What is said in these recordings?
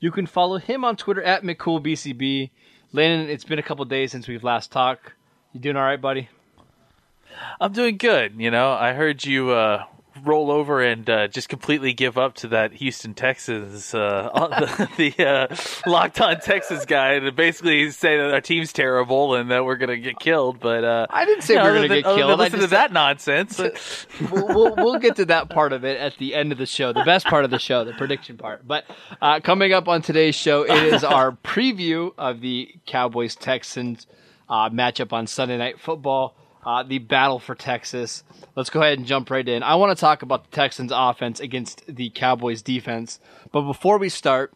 You can follow him on Twitter at McCoolBCB. Landon, it's been a couple days since we've last talked. You doing all right, buddy? I'm doing good. You know, I heard you uh, roll over and uh, just completely give up to that Houston Texans, uh, the, the uh, locked on Texas guy, and basically say that our team's terrible and that we're gonna get killed. But uh, I didn't say you know, we were going to get killed. than I Listen just to that nonsense. we'll, we'll, we'll get to that part of it at the end of the show, the best part of the show, the prediction part. But uh, coming up on today's show, it is our preview of the Cowboys Texans uh, matchup on Sunday Night Football, uh, the battle for Texas. Let's go ahead and jump right in. I want to talk about the Texans offense against the Cowboys defense. But before we start,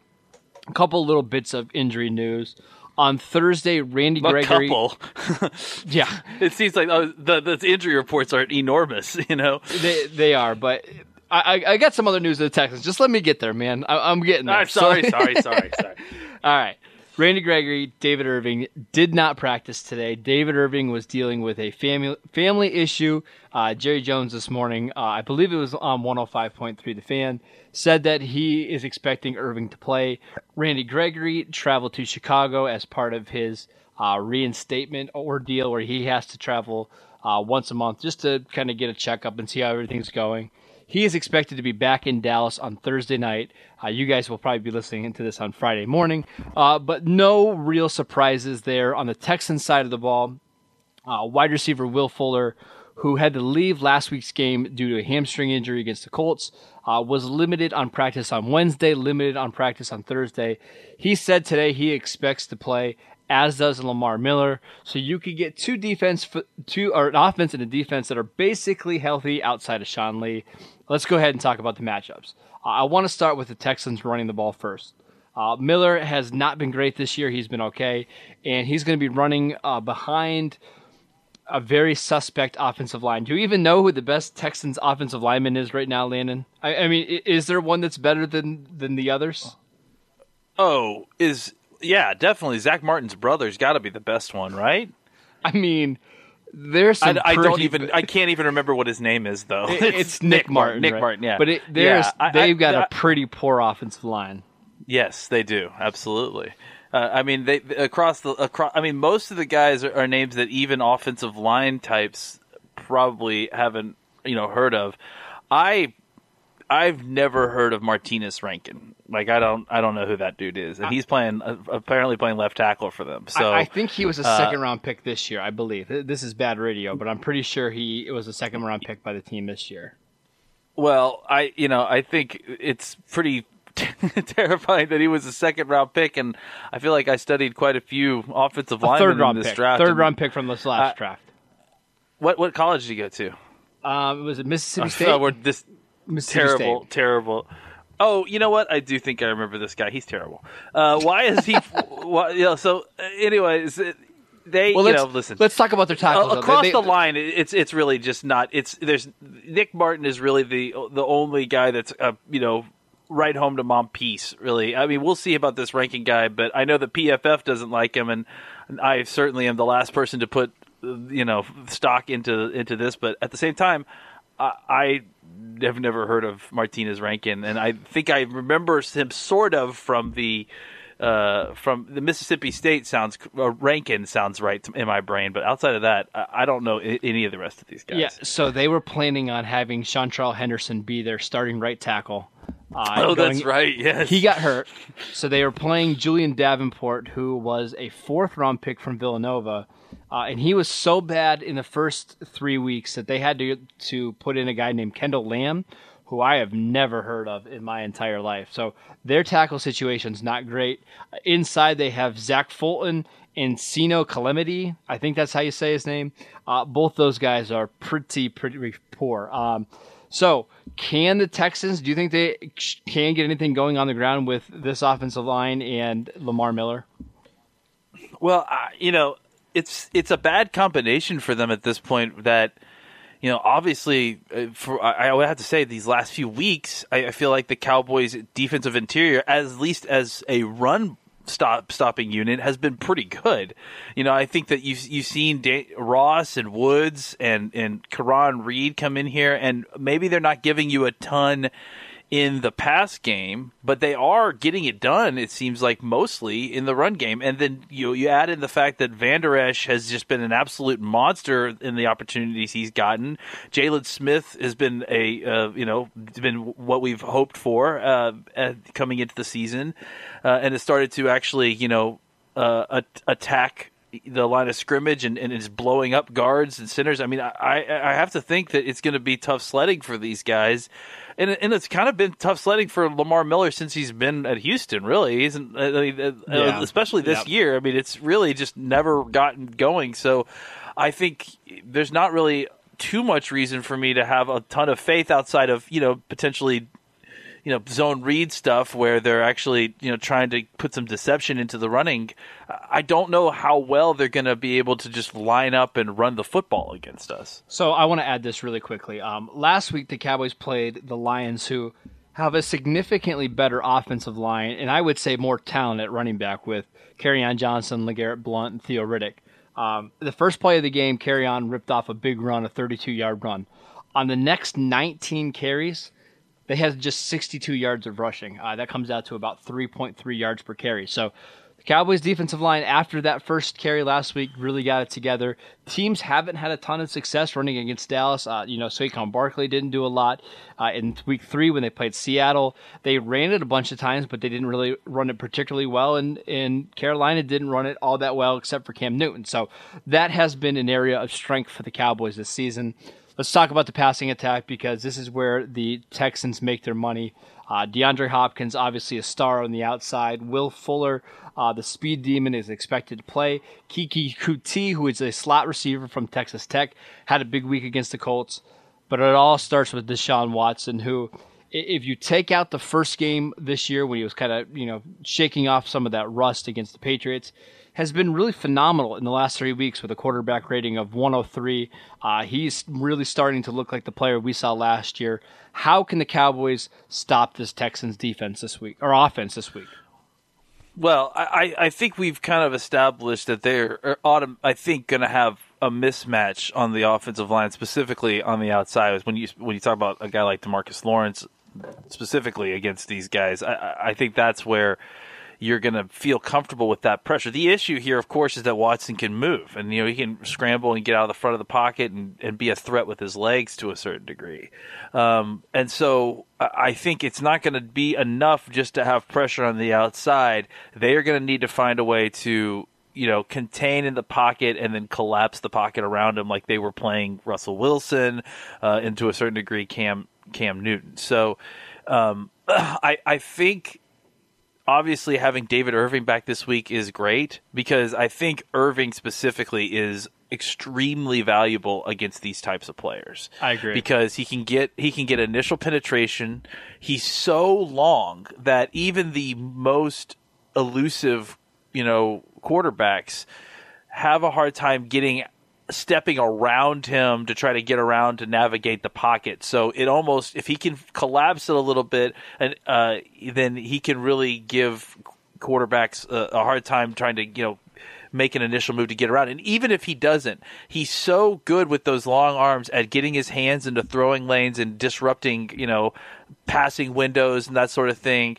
a couple little bits of injury news. On Thursday, Randy a Gregory. couple. Yeah, it seems like oh, the, the injury reports are enormous. You know, They they are, but I, I got some other news of the Texans. Just let me get there, man. I, I'm getting there. I'm sorry, So- sorry, sorry, sorry. All right. Randy Gregory, David Irving did not practice today. David Irving was dealing with a family family issue. Uh, Jerry Jones this morning, uh, I believe it was on 105.3 The Fan, said that he is expecting Irving to play. Randy Gregory traveled to Chicago as part of his uh, reinstatement ordeal, where he has to travel uh, once a month just to kind of get a checkup and see how everything's going. He is expected to be back in Dallas on Thursday night. Uh, you guys will probably be listening into this on Friday morning, uh, but no real surprises there on the Texans side of the ball. Uh, wide receiver Will Fuller, who had to leave last week's game due to a hamstring injury against the Colts, uh, was limited on practice on Wednesday, limited on practice on Thursday. He said today he expects to play, as does Lamar Miller. So you could get two defense, two or an offense and a defense that are basically healthy outside of Sean Lee. Let's go ahead and talk about the matchups. I want to start with the Texans running the ball first. Uh, Miller has not been great this year. He's been okay, and he's going to be running uh, behind a very suspect offensive line. Do you even know who the best Texans offensive lineman is right now, Landon? I, I mean, is there one that's better than than the others? Oh, is yeah, definitely Zach Martin's brother's got to be the best one, right? I mean, there's I, some I don't pretty- even. I can't even remember what his name is though. It- it's, Nick, Martin. Nick right? Martin. Yeah, but it, there's Yeah, I- I- they've got I- a pretty poor offensive line. Yes, they do. Absolutely. Uh, I mean, they across the across. I mean, most of the guys are, are names that even offensive line types probably haven't you know heard of. I I've never heard of Martinas Rankin. Like I don't I don't know who that dude is, and he's playing uh, apparently playing left tackle for them. So I, I think he was a uh, second round pick this year. I believe this is bad radio, but I'm pretty sure he it was a second round pick by the team this year. Well, I you know I think it's pretty terrifying that he was a second round pick, and I feel like I studied quite a few offensive A linemen third in round this pick. draft. Third round pick from this last Uh, draft. What what college did you go to? Um, was it Mississippi I State? we're this Mississippi terrible, State. terrible. Oh, you know what? I do think I remember this guy. He's terrible. Uh, why is he? why, you know, so, uh, anyways, it- they Well, you let's know listen. let's talk about their tackles. Uh, across They- the line, it's it's really just not. It's there's Nick Martin is really the the only guy that's uh, you know right home to mom piece. Really, I mean, we'll see about this ranking guy, but I know that PFF doesn't like him, and I certainly am the last person to put uh, you know stock into into this. But at the same time, I, I have never heard of Martinas Rankin, and I think I remember him sort of from the. Uh, from the Mississippi State sounds uh, Rankin sounds right in my brain, but outside of that, I, I don't know I- any of the rest of these guys. Yeah, so they were planning on having Seantrel Henderson be their starting right tackle. Uh, Oh, going- that's right. Yes, He got hurt, so they were playing Julian Davenport, who was a fourth round pick from Villanova, uh, and he was so bad in the first three weeks that they had to to put in a guy named Kendall Lamm, who I have never heard of in my entire life. So their tackle situation's not great. Inside they have Zach Fulton and Senio Kelemete. I think that's how you say his name. Uh, both those guys are pretty pretty poor. Um, so, can the Texans? Do you think they can get anything going on the ground with this offensive line and Lamar Miller? Well, uh, you know, it's it's a bad combination for them at this point. That you know, obviously, uh, for I, would have to say these last few weeks, I, I feel like the Cowboys' defensive interior, at least as a run stop stopping unit has been pretty good. You know, I think that you've you've seen da- Ross and Woods and and Caraun Reid come in here, and maybe they're not giving you a ton in the pass game, but they are getting it done. It seems like mostly in the run game, and then you you add in the fact that Vander Esch has just been an absolute monster in the opportunities he's gotten. Jaylon Smith has been a uh, you know been what we've hoped for uh, coming into the season, uh, and has started to actually you know uh, attack the line of scrimmage and, and is blowing up guards and centers. I mean, I, I have to think that it's going to be tough sledding for these guys and and it's kind of been tough sledding for Lamar Miller since he's been at Houston. Really, isn't I mean, uh, yeah. especially this year. I mean, it's really just never gotten going. So, I think there's not really too much reason for me to have a ton of faith outside of you know potentially you know zone read stuff where they're actually you know trying to put some deception into the running. I don't know how well they're going to be able to just line up and run the football against us. So I want to add this really quickly. Um, last week the Cowboys played the Lions, who have a significantly better offensive line, and I would say more talent at running back with Kerryon Johnson, LeGarrette Blunt, and Theo Riddick. Um, the first play of the game, Kerryon ripped off a big run, a 32 yard run. On the next 19 carries, they had just 62 yards of rushing. Uh, that comes out to about 3.3 yards per carry. So the Cowboys' defensive line, after that first carry last week, really got it together. Teams haven't had a ton of success running against Dallas. Uh, you know, Saquon Barkley didn't do a lot. Uh, in week three, when they played Seattle, they ran it a bunch of times, but they didn't really run it particularly well. And, and Carolina didn't run it all that well, except for Cam Newton. So that has been an area of strength for the Cowboys this season. Let's talk about the passing attack because this is where the Texans make their money. Uh, DeAndre Hopkins, obviously a star on the outside. Will Fuller, uh, the speed demon, is expected to play. Keke Coutee, who is a slot receiver from Texas Tech, had a big week against the Colts. But it all starts with Deshaun Watson, who, if you take out the first game this year when he was kind of, you know, shaking off some of that rust against the Patriots, has been really phenomenal in the last three weeks with a quarterback rating of 103. Uh, he's really starting to look like the player we saw last year. How can the Cowboys stop this Texans defense this week or offense this week? Well, I, I think we've kind of established that they're, uh, autumn, I think, going to have a mismatch on the offensive line, specifically on the outside. When you when you talk about a guy like DeMarcus Lawrence, specifically against these guys, I, I think that's where you're going to feel comfortable with that pressure. The issue here, of course, is that Watson can move and, you know, he can scramble and get out of the front of the pocket and, and be a threat with his legs to a certain degree. Um, and so I think it's not going to be enough just to have pressure on the outside. They are going to need to find a way to, you know, contain in the pocket and then collapse the pocket around him like they were playing Russell Wilson, uh, and to a certain degree Cam Cam Newton. So um, I I think obviously having David Irving back this week is great because I think Irving specifically is extremely valuable against these types of players. I agree. Because he can get he can get initial penetration. He's so long that even the most elusive, you know, quarterbacks have a hard time getting stepping around him to try to get around to navigate the pocket. So it almost, if he can collapse it a little bit, and uh, then he can really give quarterbacks a, a hard time trying to, you know, make an initial move to get around. And even if he doesn't, he's so good with those long arms at getting his hands into throwing lanes and disrupting, you know, passing windows and that sort of thing.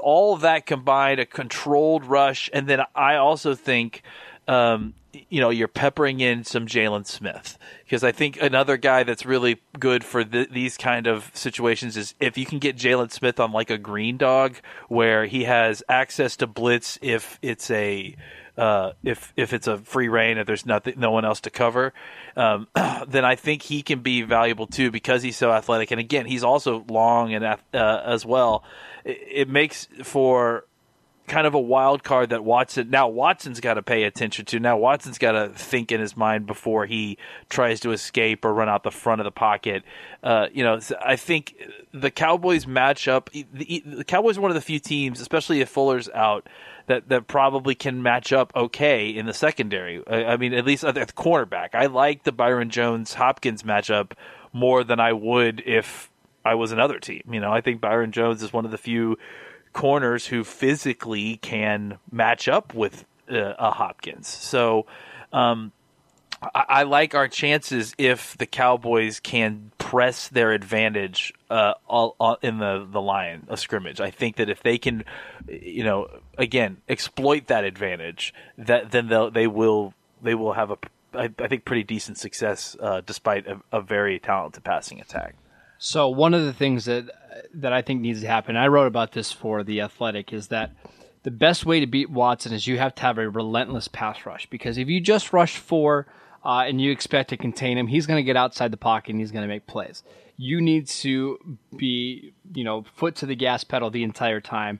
All of that combined, a controlled rush, and then I also think um, you know, you're peppering in some Jaylon Smith because I think another guy that's really good for the, these kind of situations is if you can get Jaylon Smith on like a green dog where he has access to blitz if it's a uh, if if it's a free reign if there's nothing no one else to cover, um, then I think he can be valuable too because he's so athletic and again he's also long and uh, as well. It, it makes for kind of a wild card that Watson now Watson's got to pay attention to. Now Watson's got to think in his mind before he tries to escape or run out the front of the pocket. Uh, you know, I think the Cowboys match up. The, the Cowboys are one of the few teams, especially if Fuller's out, that that probably can match up okay in the secondary. I, I mean, at least at the cornerback. I like the Byron Jones Hopkins matchup more than I would if I was another team. You know, I think Byron Jones is one of the few corners who physically can match up with uh, a Hopkins. So. Um, I, I like our chances if the Cowboys can press their advantage uh, all, all in the the line of scrimmage. I think that if they can, you know, again exploit that advantage, that then they they will they will have a I, I think pretty decent success uh, despite a, a very talented passing attack. So one of the things that that I think needs to happen, I wrote about this for the Athletic, is that the best way to beat Watson is you have to have a relentless pass rush because if you just rush four uh, and you expect to contain him, he's going to get outside the pocket and he's going to make plays. You need to be, you know, foot to the gas pedal the entire time,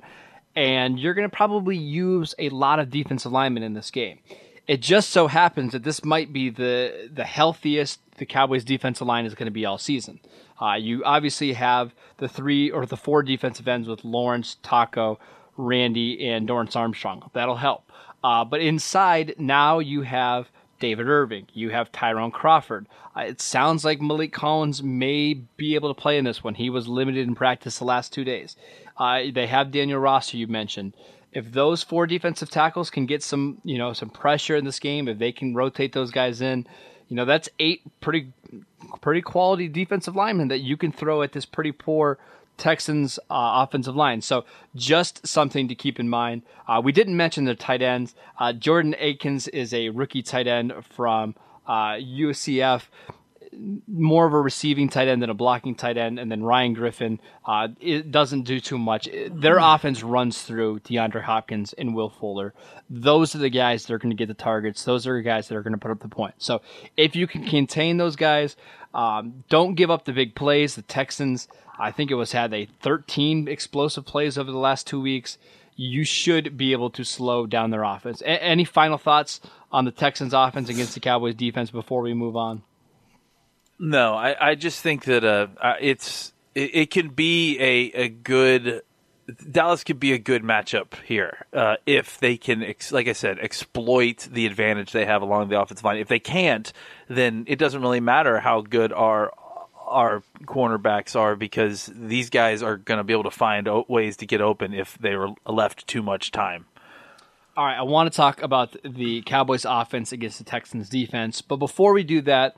and you're going to probably use a lot of defensive linemen in this game. It just so happens that this might be the the healthiest the Cowboys' defensive line is going to be all season. Uh, you obviously have the three or the four defensive ends with Lawrence, Taco, Randy, and Dorance Armstrong. That'll help. Uh, but inside now you have David Irving. You have Tyrone Crawford. Uh, it sounds like Maliek Collins may be able to play in this one. He was limited in practice the last two days. Uh, they have Daniel Rosser, you mentioned. If those four defensive tackles can get some, you know, some pressure in this game, if they can rotate those guys in, you know, that's eight pretty, pretty quality defensive linemen that you can throw at this pretty poor Texans uh, offensive line. So just something to keep in mind. Uh, we didn't mention the tight ends. Uh, Jordan Akins is a rookie tight end from UCF. More of a receiving tight end than a blocking tight end, and then Ryan Griffin uh, it doesn't do too much. Their offense runs through DeAndre Hopkins and Will Fuller. Those are the guys that are going to get the targets. Those are the guys that are going to put up the points. So if you can contain those guys, um, don't give up the big plays. The Texans I think it was had a 13 explosive plays over the last two weeks. You should be able to slow down their offense. A- any final thoughts on the Texans' offense against the Cowboys' defense before we move on? No, I, I just think that uh, it's it, it, can be a, a good Dallas could be a good matchup here uh, if they can, ex- like I said, exploit the advantage they have along the offensive line. If they can't, then it doesn't really matter how good our our cornerbacks are because these guys are going to be able to find ways to get open if they were left too much time. All right, I want to talk about the Cowboys offense against the Texans defense, but before we do that,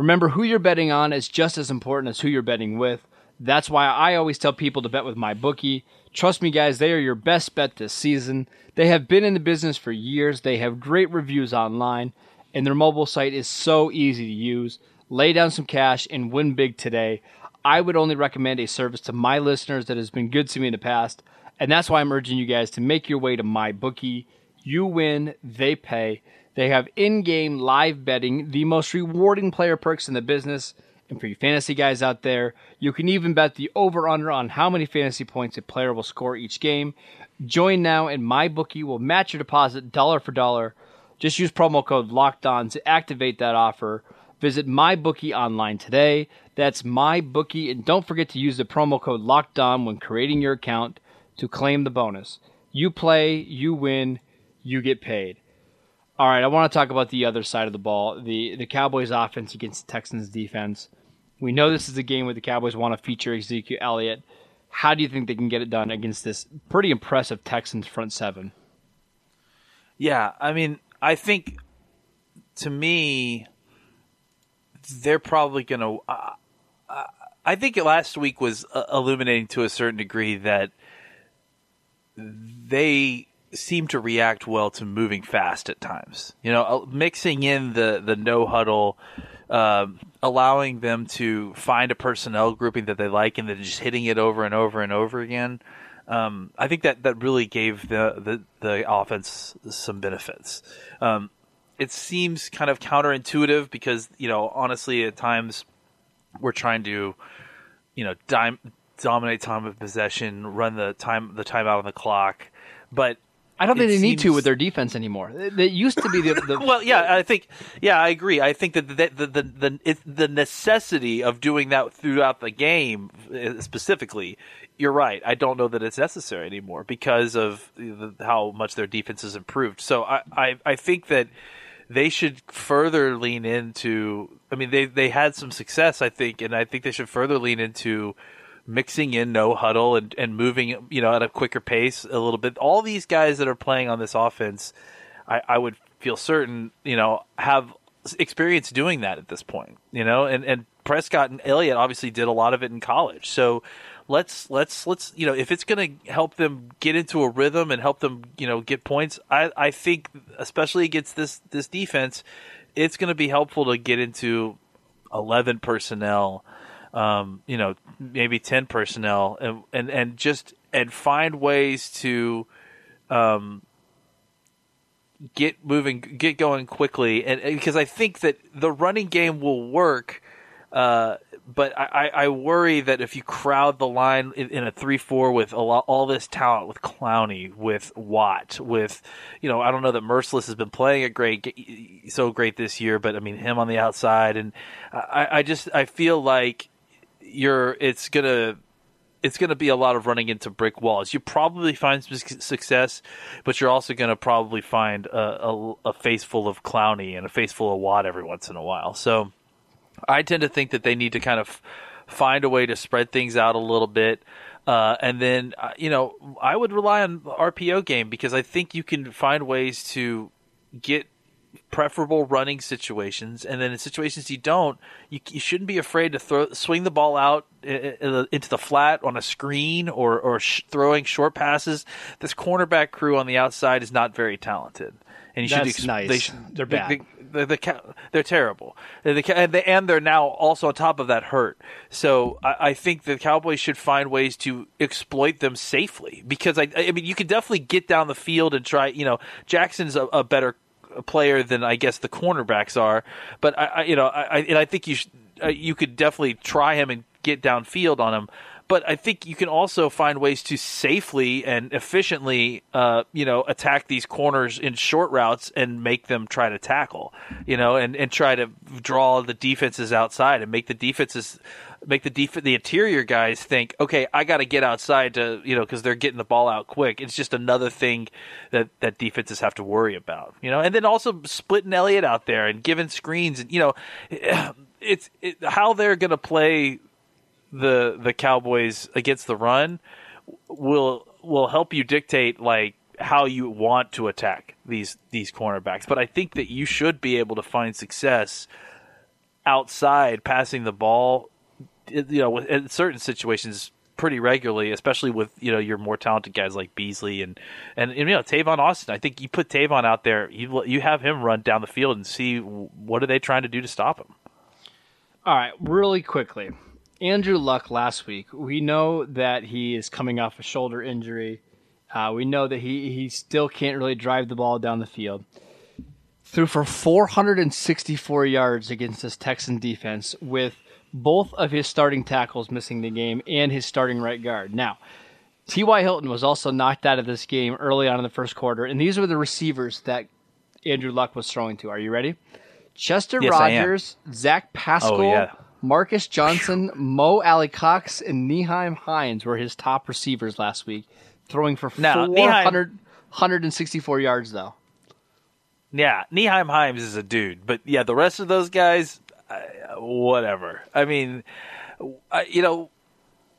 remember who you're betting on is just as important as who you're betting with. That's why I always tell people to bet with my bookie. Trust me, guys, they are your best bet this season. They have been in the business for years. They have great reviews online, and their mobile site is so easy to use lay down some cash, and win big today. I would only recommend a service to my listeners that has been good to me in the past, and that's why I'm urging you guys to make your way to my bookie. You win, they pay. They have in-game live betting, the most rewarding player perks in the business. And for you fantasy guys out there, you can even bet the over/under on how many fantasy points a player will score each game. Join now, and my bookie will match your deposit dollar for dollar. Just use promo code Locked On to activate that offer. Visit MyBookie online today. That's MyBookie, and don't forget to use the promo code Locked On when creating your account to claim the bonus. You play, you win, you get paid. All right, I want to talk about the other side of the ball, the the Cowboys' offense against the Texans' defense. We know this is a game where the Cowboys want to feature Ezekiel Elliott. How do you think they can get it done against this pretty impressive Texans front seven? Yeah, I mean, I think to me, they're probably going to. Uh, I think last week was uh, illuminating to a certain degree that they seem to react well to moving fast at times. You know, uh, mixing in the the no huddle, um, allowing them to find a personnel grouping that they like, and then just hitting it over and over and over again. Um, I think that that really gave the the, the offense some benefits. Um, it seems kind of counterintuitive because you know honestly at times we're trying to you know dime, dominate time of possession, run the time the timeout on the clock, but I don't think it they need to with their defense anymore. That used to be the, the well, yeah, I think, yeah, I agree. I think that the the the the, the necessity of doing that throughout the game uh, specifically. You're right. I don't know that it's necessary anymore because of the, how much their defense has improved. So I, I I think that they should further lean into. I mean, they they had some success, I think, and I think they should further lean into mixing in no huddle and, and moving, you know, at a quicker pace a little bit. All these guys that are playing on this offense, I, I would feel certain, you know, have experience doing that at this point, you know, and, and Prescott and Elliott obviously did a lot of it in college. So let's, let's, let's, you know, if it's going to help them get into a rhythm and help them, you know, get points, I, I think, especially against this, this defense, it's going to be helpful to get into 11 personnel um, you know, maybe ten personnel, and and and just and find ways to um, get moving, get going quickly, and because I think that the running game will work. Uh, but I, I worry that if you crowd the line in, in a three-four with a lot, all this talent, with Clowney, with Watt, with you know, I don't know that Mercilus has been playing it great, so great this year, but I mean him on the outside, and I, I just I feel like you're it's gonna it's gonna be a lot of running into brick walls. You probably find some success, but you're also gonna probably find a, a, a face full of Clowney and a face full of Watt every once in a while. So I tend to think that they need to kind of find a way to spread things out a little bit. Uh, and then, uh, you know, I would rely on RPO game because I think you can find ways to get preferable running situations, and then in situations you don't, you, you shouldn't be afraid to throw swing the ball out i- i- into the flat on a screen or or sh- throwing short passes. This cornerback crew on the outside is not very talented, and you should. That's nice. They should, They're the- bad. the- the, the, they're terrible. The, the, and, they, and they're now also on top of that hurt. So I, I think the Cowboys should find ways to exploit them safely because I, I mean you can definitely get down the field and try. You know, Jackson's a, a better player than I guess the cornerbacks are, but I, I you know I, and I think you sh- uh, you could definitely try him and get downfield on him. But I think you can also find ways to safely and efficiently, uh, you know, attack these corners in short routes and make them try to tackle, you know, and, and try to draw the defenses outside and make the defenses, make the def- the interior guys think, okay, I got to get outside to, you know, because they're getting the ball out quick. It's just another thing that that defenses have to worry about, you know, and then also splitting Elliott out there and giving screens, and you know, it's it, how they're going to play the the Cowboys against the run will will help you dictate like how you want to attack these these cornerbacks. But I think that you should be able to find success outside passing the ball, you know, in certain situations pretty regularly, especially with you know your more talented guys like Beasley and and, and you know Tavon Austin. I think you put Tavon out there, you you have him run down the field and see what are they trying to do to stop him. All right, really quickly. Andrew Luck last week. We know that he is coming off a shoulder injury. Uh, we know that he, he still can't really drive the ball down the field. Threw for 464 yards against this Texan defense with both of his starting tackles missing the game and his starting right guard. Now, T.Y. Hilton was also knocked out of this game early on in the first quarter, and these were the receivers that Andrew Luck was throwing to. Are you ready? Chester Yes, Rogers, Zach Pascal, Oh, yeah. Marcus Johnson, Mo Alie-Cox, and Nyheim Hines were his top receivers last week, throwing for Now, 400, 164 yards, though. Yeah, Nyheim Hines is a dude, but yeah, the rest of those guys, whatever. I mean, I, you know,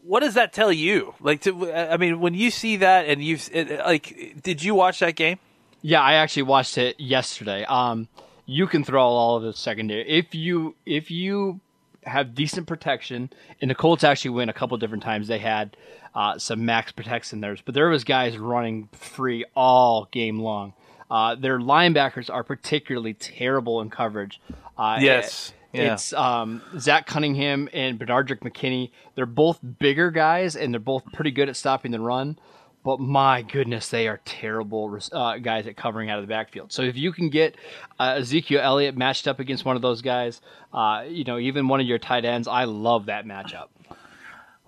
what does that tell you? Like, to, I mean, when you see that and you like, did you watch that game? Yeah, I actually watched it yesterday. Um, you can throw all of the secondary if you if you have decent protection. And the Colts actually win a couple different times. They had uh, some max protection there, but there was guys running free all game long. Uh, their linebackers are particularly terrible in coverage. Uh, Yes. Yeah. It's um, Zach Cunningham and Benardrick McKinney. They're both bigger guys, and they're both pretty good at stopping the run. But my goodness, they are terrible uh, guys at covering out of the backfield. So if you can get uh, Ezekiel Elliott matched up against one of those guys, uh, you know, even one of your tight ends, I love that matchup.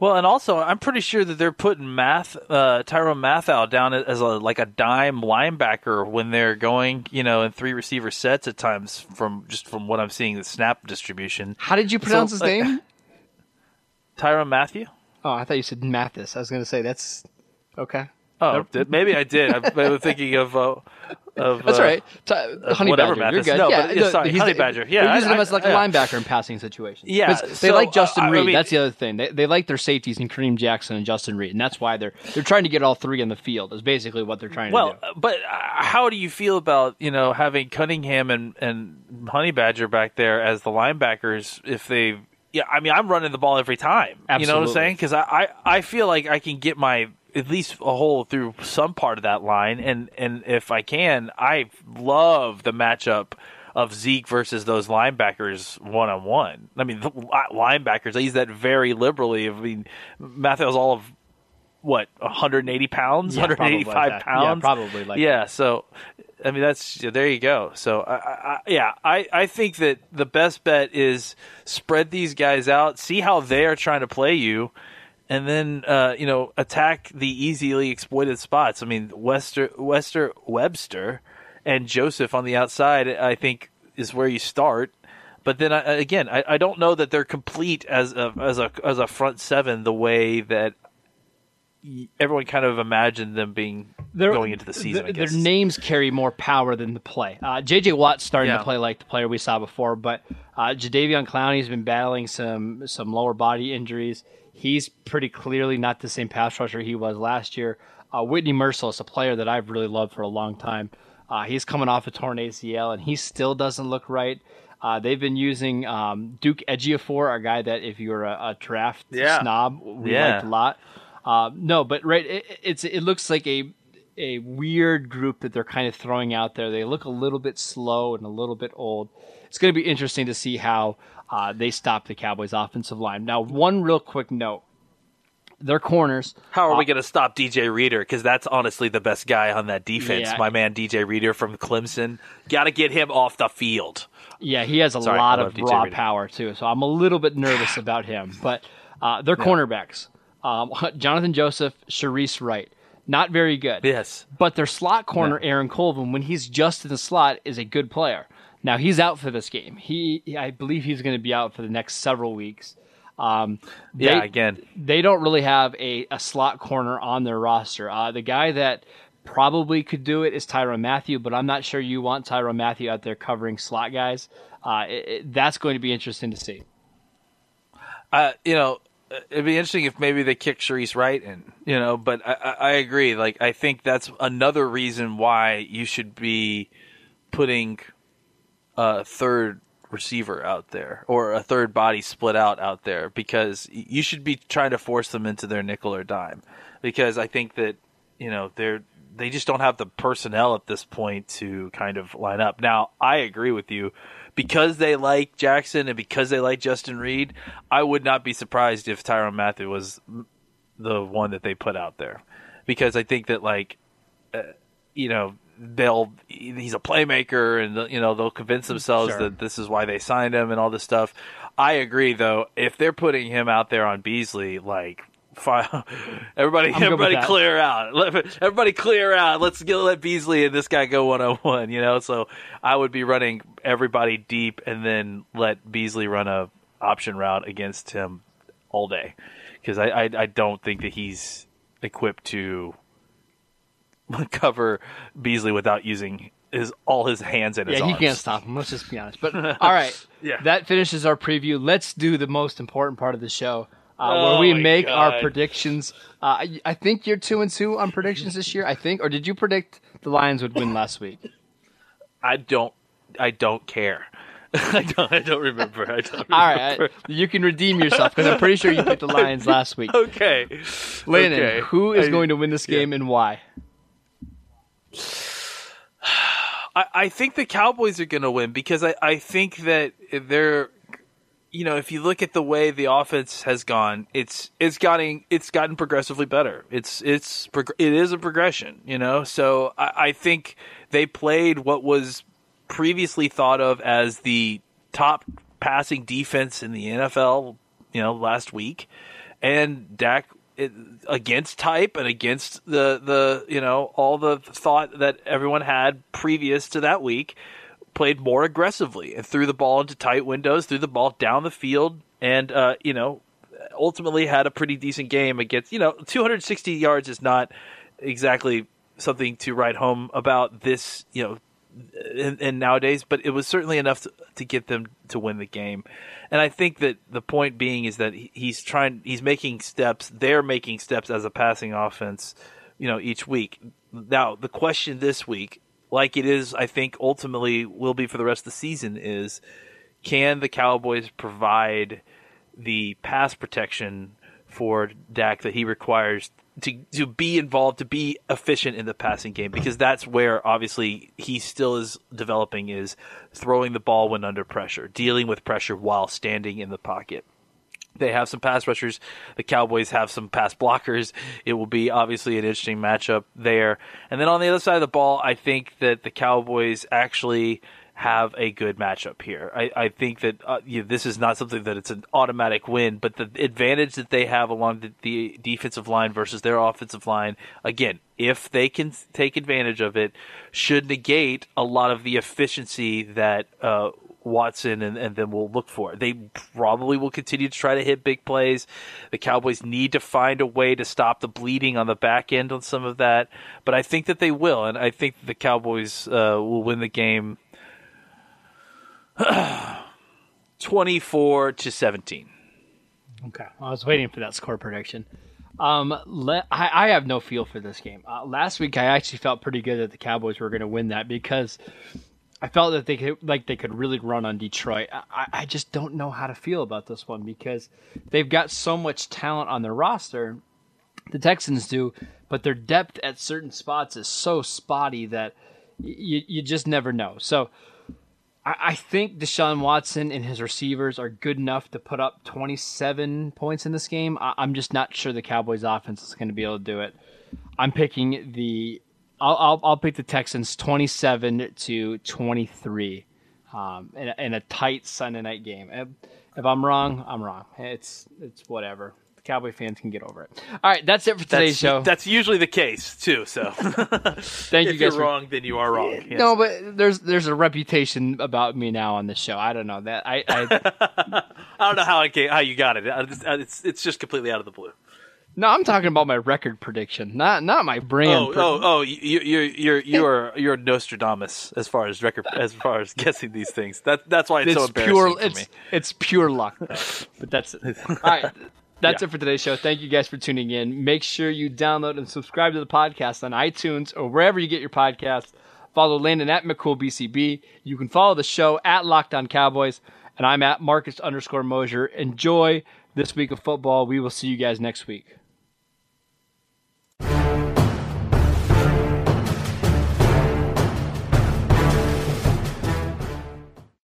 Well, and also, I'm pretty sure that they're putting Math uh, Tyrann Mathieu down as a like a dime linebacker when they're going, you know, in three receiver sets at times. From just from what I'm seeing, the snap distribution. How did you pronounce So, his like- name? Tyrann Mathieu. Oh, I thought you said Mathis. I was going to say that's okay. Oh, did, maybe I did. I, I was thinking of. Uh, of That's uh, right. T- honey whatever Badger, you're good. No, yeah, but- yeah, sorry, he's Honey the- Badger. Yeah, they're using I- him as like I- a yeah. linebacker in passing situations. Yeah, they so, like Justin uh, Reid. mean- that's the other thing. They, they like their safeties in Kareem Jackson and Justin Reid, and that's why they're they're trying to get all three in the field. Is basically what they're trying Well, to do. Well, but uh, how do you feel about you know having Cunningham and and Honey Badger back there as the linebackers if they? Yeah, I mean, I'm running the ball every time. You know what I'm saying? Because I, I I feel like I can get my at least a hole through some part of that line, and and if I can, I love the matchup of Zeke versus those linebackers one on one. I mean, the linebackers. I use that very liberally. I mean, Mathieu's all of what 180 pounds, Yeah, probably 185 like that. Yeah, pounds, probably like yeah. So, I mean, that's there you go. So, I, I, yeah, I, I think that the best bet is spread these guys out, see how they are trying to play you, and then uh, you know attack the easily exploited spots. I mean, Wester, Wester, Webster, and Joseph on the outside. I think is where you start. But then I, again, I, I don't know that they're complete as a as a as a front seven the way that everyone kind of imagined them being Their- going into the season. Their names carry more power than the play. Uh, J.J. Watt's starting Yeah. to play like the player we saw before, but uh, Jadeveon Clowney's been battling some some lower body injuries. He's pretty clearly not the same pass rusher he was last year. Uh, Whitney Mercilus, a player that I've really loved for a long time, uh, he's coming off a torn ACL and he still doesn't look right. Uh, they've been using um, Duke Ejiofor, a guy that if you're a, a draft Yeah. snob, we Yeah. liked a lot. Uh, no, but right, it, it's it looks like a a weird group that they're kind of throwing out there. They look a little bit slow and a little bit old. It's going to be interesting to see how uh, they stop the Cowboys' offensive line. Now, one real quick note: their corners. How are we Uh, going to stop DJ Reader? Because that's honestly the best guy on that defense. Yeah. My man DJ Reader from Clemson. Got to get him off the field. Yeah, he has a Sorry, lot of DJ raw Reader. power too. So I'm a little bit nervous about him. But uh, their cornerbacks: um, Jonathan Joseph, Shareece Wright, not very good. Yes. But their slot corner, Aaron Colvin, when he's just in the slot, is a good player. Now he's out for this game. He, I believe, he's going to be out for the next several weeks. Um, Yeah, again. they don't really have a, a slot corner on their roster. Uh, the guy that probably could do it is Tyrann Mathieu, but I'm not sure you want Tyrann Mathieu out there covering slot guys. Uh, it, it- that's going to be interesting to see. Uh, you know, it'd be interesting if maybe they kick Shareece Wright in, you know, but I, I agree. Like, I think that's another reason why you should be putting a third receiver out there or a third body split out out there because you should be trying to force them into their nickel or dime because I think that, you know, they're, they just don't have the personnel at this point to kind of line up. Now, I agree with you. Because they like Jackson and because they like Justin Reid, I would not be surprised if Tyrann Mathieu was the one that they put out there. Because I think that, like, uh, you know, they'll he's a playmaker and you know they'll convince themselves Sure. that this is why they signed him and all this stuff. I agree though. If they're putting him out there on Beasley, like fi- everybody, I'm everybody clear out. Everybody clear out. Let's get let Beasley and this guy go one on one. You know, so I would be running everybody deep and then let Beasley run a option route against him all day because I, I I don't think that he's equipped to cover Beasley without using his all his hands and his Yeah, he arms. can't stop him. Let's just be honest. But all right, Yeah. that finishes our preview. Let's do the most important part of the show, uh, Oh where we make our predictions. Uh, I, I think you're two and two on predictions this year. I think, or did you predict the Lions would win last week? I don't. I don't care. I don't. I don't remember. I don't. All right. I- you can redeem yourself because I'm pretty sure you picked the Lions last week. Okay. Landon, Okay. who is I- going to win this game and why? I, I think the Cowboys are going to win because I, I think that they're, you know, if you look at the way the offense has gone, it's it's gotten it's gotten progressively better. It's it's it is a progression, you know. So I, I think they played what was previously thought of as the top passing defense in the NFL, you know, last week, and Dak against type and against the the you know all the thought that everyone had previous to that week played more aggressively and threw the ball into tight windows, threw the ball down the field, and uh, you know ultimately had a pretty decent game against you know 260 yards is not exactly something to write home about this you know and, nowadays, but it was certainly enough to, to, get them to win the game. And I think that the point being is that he's trying, he's making steps. They're making steps as a passing offense, you know, each week. Now, the question this week, like it is, I think ultimately will be for the rest of the season, is can the Cowboys provide the pass protection for Dak that he requires to to be involved, to be efficient in the passing game, because that's where obviously he still is developing is throwing the ball when under pressure, dealing with pressure while standing in the pocket. They have some pass rushers. The Cowboys have some pass blockers. It will be obviously an interesting matchup there. And then on the other side of the ball, I think that the Cowboys actually have a good matchup here. I, I think that uh, you know, this is not something that it's an automatic win, but the advantage that they have along the, the, defensive line versus their offensive line, again, if they can take advantage of it, should negate a lot of the efficiency that uh, Watson and, and then will look for. They probably will continue to try to hit big plays. The Cowboys need to find a way to stop the bleeding on the back end on some of that, but I think that they will, and I think the Cowboys uh, will win the game 24 to 17. Okay. I was waiting for that score prediction. Um, le- I, I, have no feel for this game. Uh, last week, I actually felt pretty good that the Cowboys were going to win that because I felt that they could, like they could really run on Detroit. I, I just don't know how to feel about this one because they've got so much talent on their roster. The Texans do, but their depth at certain spots is so spotty that you just never know. So I, I think Deshaun Watson and his receivers are good enough to put up 27 points in this game. I, am just not sure the Cowboys' offense is going to be able to do it. I'm picking the. I'll, I'll, I'll pick the Texans 27 to 23 um, in, a, in a tight Sunday night game. If, if I'm wrong, I'm wrong. It's it's whatever. Cowboy fans can get over it. All right, that's it for today's that's, show. That's usually the case too. So, thank you if guys. If you're wrong, then you are wrong. Yes. No, but there's there's a reputation about me now on the show. I don't know that I. I, I don't know how I how you got it. It's it's just completely out of the blue. No, I'm talking about my record prediction, not not my brand. Oh, oh, oh! You, you're you're you're you're Nostradamus as far as record as far as guessing these things. That that's why it's, it's so embarrassing pure, for it's, me. It's pure luck, but that's it. All right, that's yeah. it for today's show. Thank you guys for tuning in. Make sure you download and subscribe to the podcast on iTunes or wherever you get your podcasts. Follow Landon at McCoolBCB. You can follow the show at Locked On Cowboys, and I'm at Marcus underscore Mosher. Enjoy this week of football. We will see you guys next week.